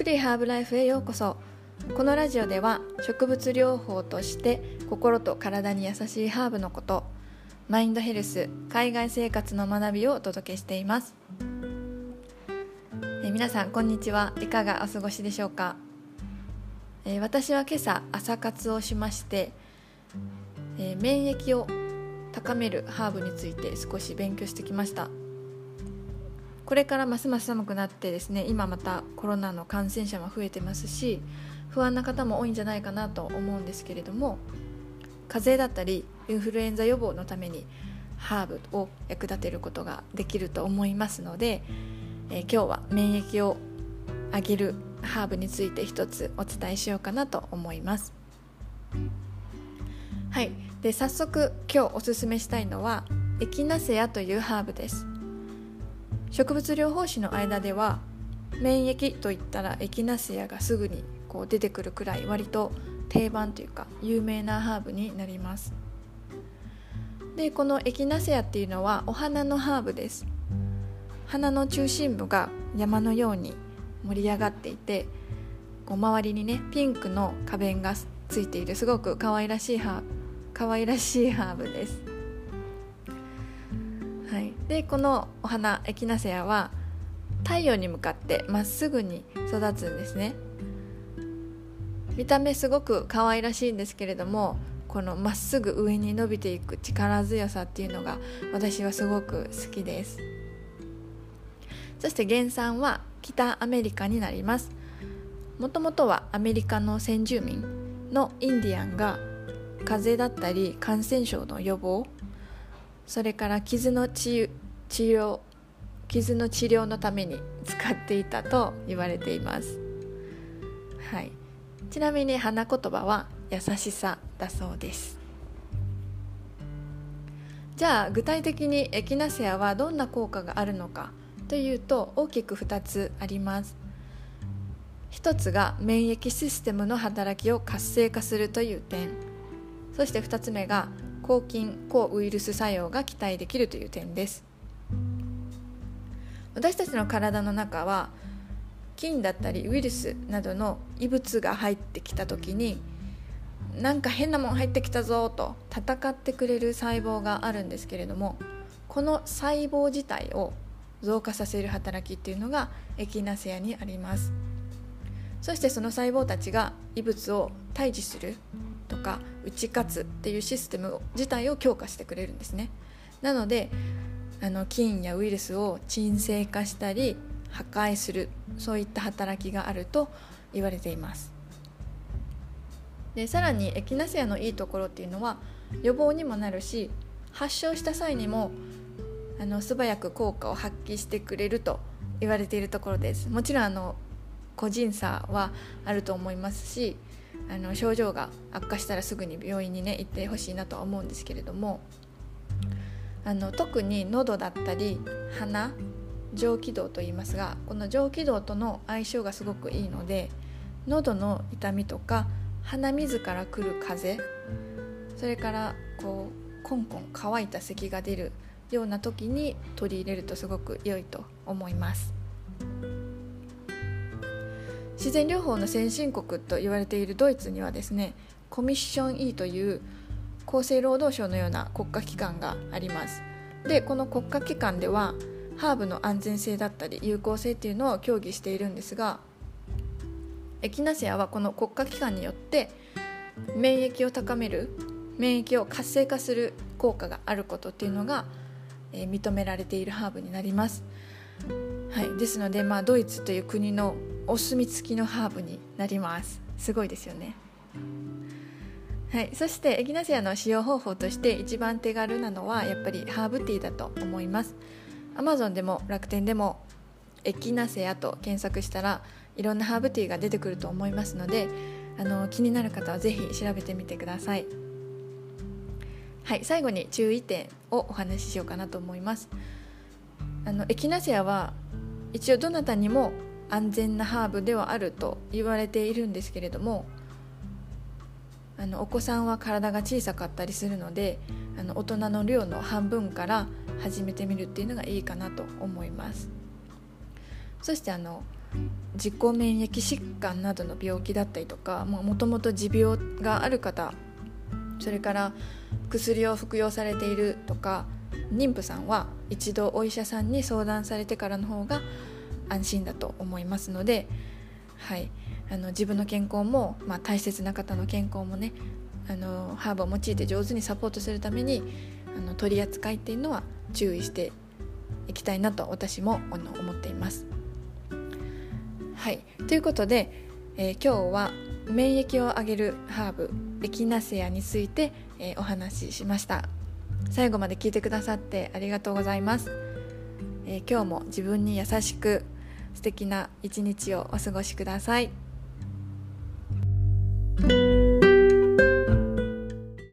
プリハーブライフへようこそ。このラジオでは植物療法として心と体に優しいハーブのことマインドヘルス海外生活の学びをお届けしています。え皆さんこんにちは。いかがお過ごしでしょうか？え私は今朝朝活をしましてえ免疫を高めるハーブについて少し勉強してきました。これからますます寒くなってですね今またコロナの感染者も増えてますし不安な方も多いんじゃないかなと思うんですけれども風邪だったりインフルエンザ予防のためにハーブを役立てることができると思いますので、えー、今日は免疫を上げるハーブについて一つお伝えしようかなと思います。はいで早速今日おすすめしたいのはエキナセアというハーブです植物療法士の間では免疫といったらエキナセアがすぐにこう出てくるくらい割と定番というか有名なハーブになりますでこのエキナセアっていうのはお花のハーブです花の中心部が山のように盛り上がっていてこう周りにねピンクの花弁がついているすごく可愛らしいハーブ可愛らしいハーブです。はい、でこのお花エキナセアは太陽に向かってまっすぐに育つんですね。見た目すごく可愛らしいんですけれどもこのまっすぐ上に伸びていく力強さっていうのが私はすごく好きです。そして原産は北アメリカになります。もともとはアメリカの先住民のインディアンが風邪だったり感染症の予防それから傷の治療傷の治療のために使っていたと言われています、はい、ちなみに花言葉は優しさだそうです。じゃあ具体的にエキナセアはどんな効果があるのかというと大きく2つあります。一つが免疫システムの働きを活性化するという点。そして2つ目が抗菌抗ウイルス作用が期待できるという点です。私たちの体の中は菌だったりウイルスなどの異物が入ってきた時になんか変なもん入ってきたぞと戦ってくれる細胞があるんですけれどもこの細胞自体を増加させる働きっていうのがエキナセアにあります。そしてその細胞たちが異物を退治するとか打ち勝つっていうシステム自体を強化してくれるんですね。なのであの菌やウイルスを鎮静化したり破壊するそういった働きがあると言われています。でさらにエキナセアのいいところっていうのは予防にもなるし発症した際にもあの素早く効果を発揮してくれると言われているところです。もちろんあの個人差はあると思いますしあの症状が悪化したらすぐに病院にね行ってほしいなとは思うんですけれどもあの特に喉だったり鼻上気道と言いますがこの上気道との相性がすごくいいので喉の痛みとか鼻水からくる風それからこうコンコン乾いた咳が出るような時に取り入れるとすごく良いと思います。自然療法の先進国と言われているドイツにはですねコミッション E という厚生労働省のような国家機関がありますでこの国家機関ではハーブの安全性だったり有効性っていうのを協議しているんですがエキナセアはこの国家機関によって免疫を高める免疫を活性化する効果があることっていうのが、えー、認められているハーブになります。はい、ですので、まあ、ドイツという国のお墨付きのハーブになります。すごいですよね。はい、そしてエギナシアの使用方法として一番手軽なのはやっぱりハーブティーだと思います。Amazon でも楽天でもエキナセアと検索したらいろんなハーブティーが出てくると思いますのであの気になる方はぜひ調べてみてください。はい。最後に注意点をお話ししようかなと思います。あのエキナセアは一応どなたにも安全なハーブではあると言われているんですけれどもあのお子さんは体が小さかったりするのであの大人の量の半分から始めてみるっていうのがいいかなと思います。そしてあの自己免疫疾患などの病気だったりとかもともと持病がある方それから薬を服用されているとか妊婦さんは一度お医者さんに相談されてからの方が安心だと思いますので、はい、あの自分の健康も、まあ、大切な方の健康もねあのハーブを用いて上手にサポートするためにあの取り扱いっていうのは注意していきたいなと私も思っています。はい。ということで、えー、今日は免疫を上げるハーブエキナセアについて、えー、お話ししました。最後まで聞いてくださってありがとうございます、えー、今日も自分に優しく素敵な一日をお過ごしください。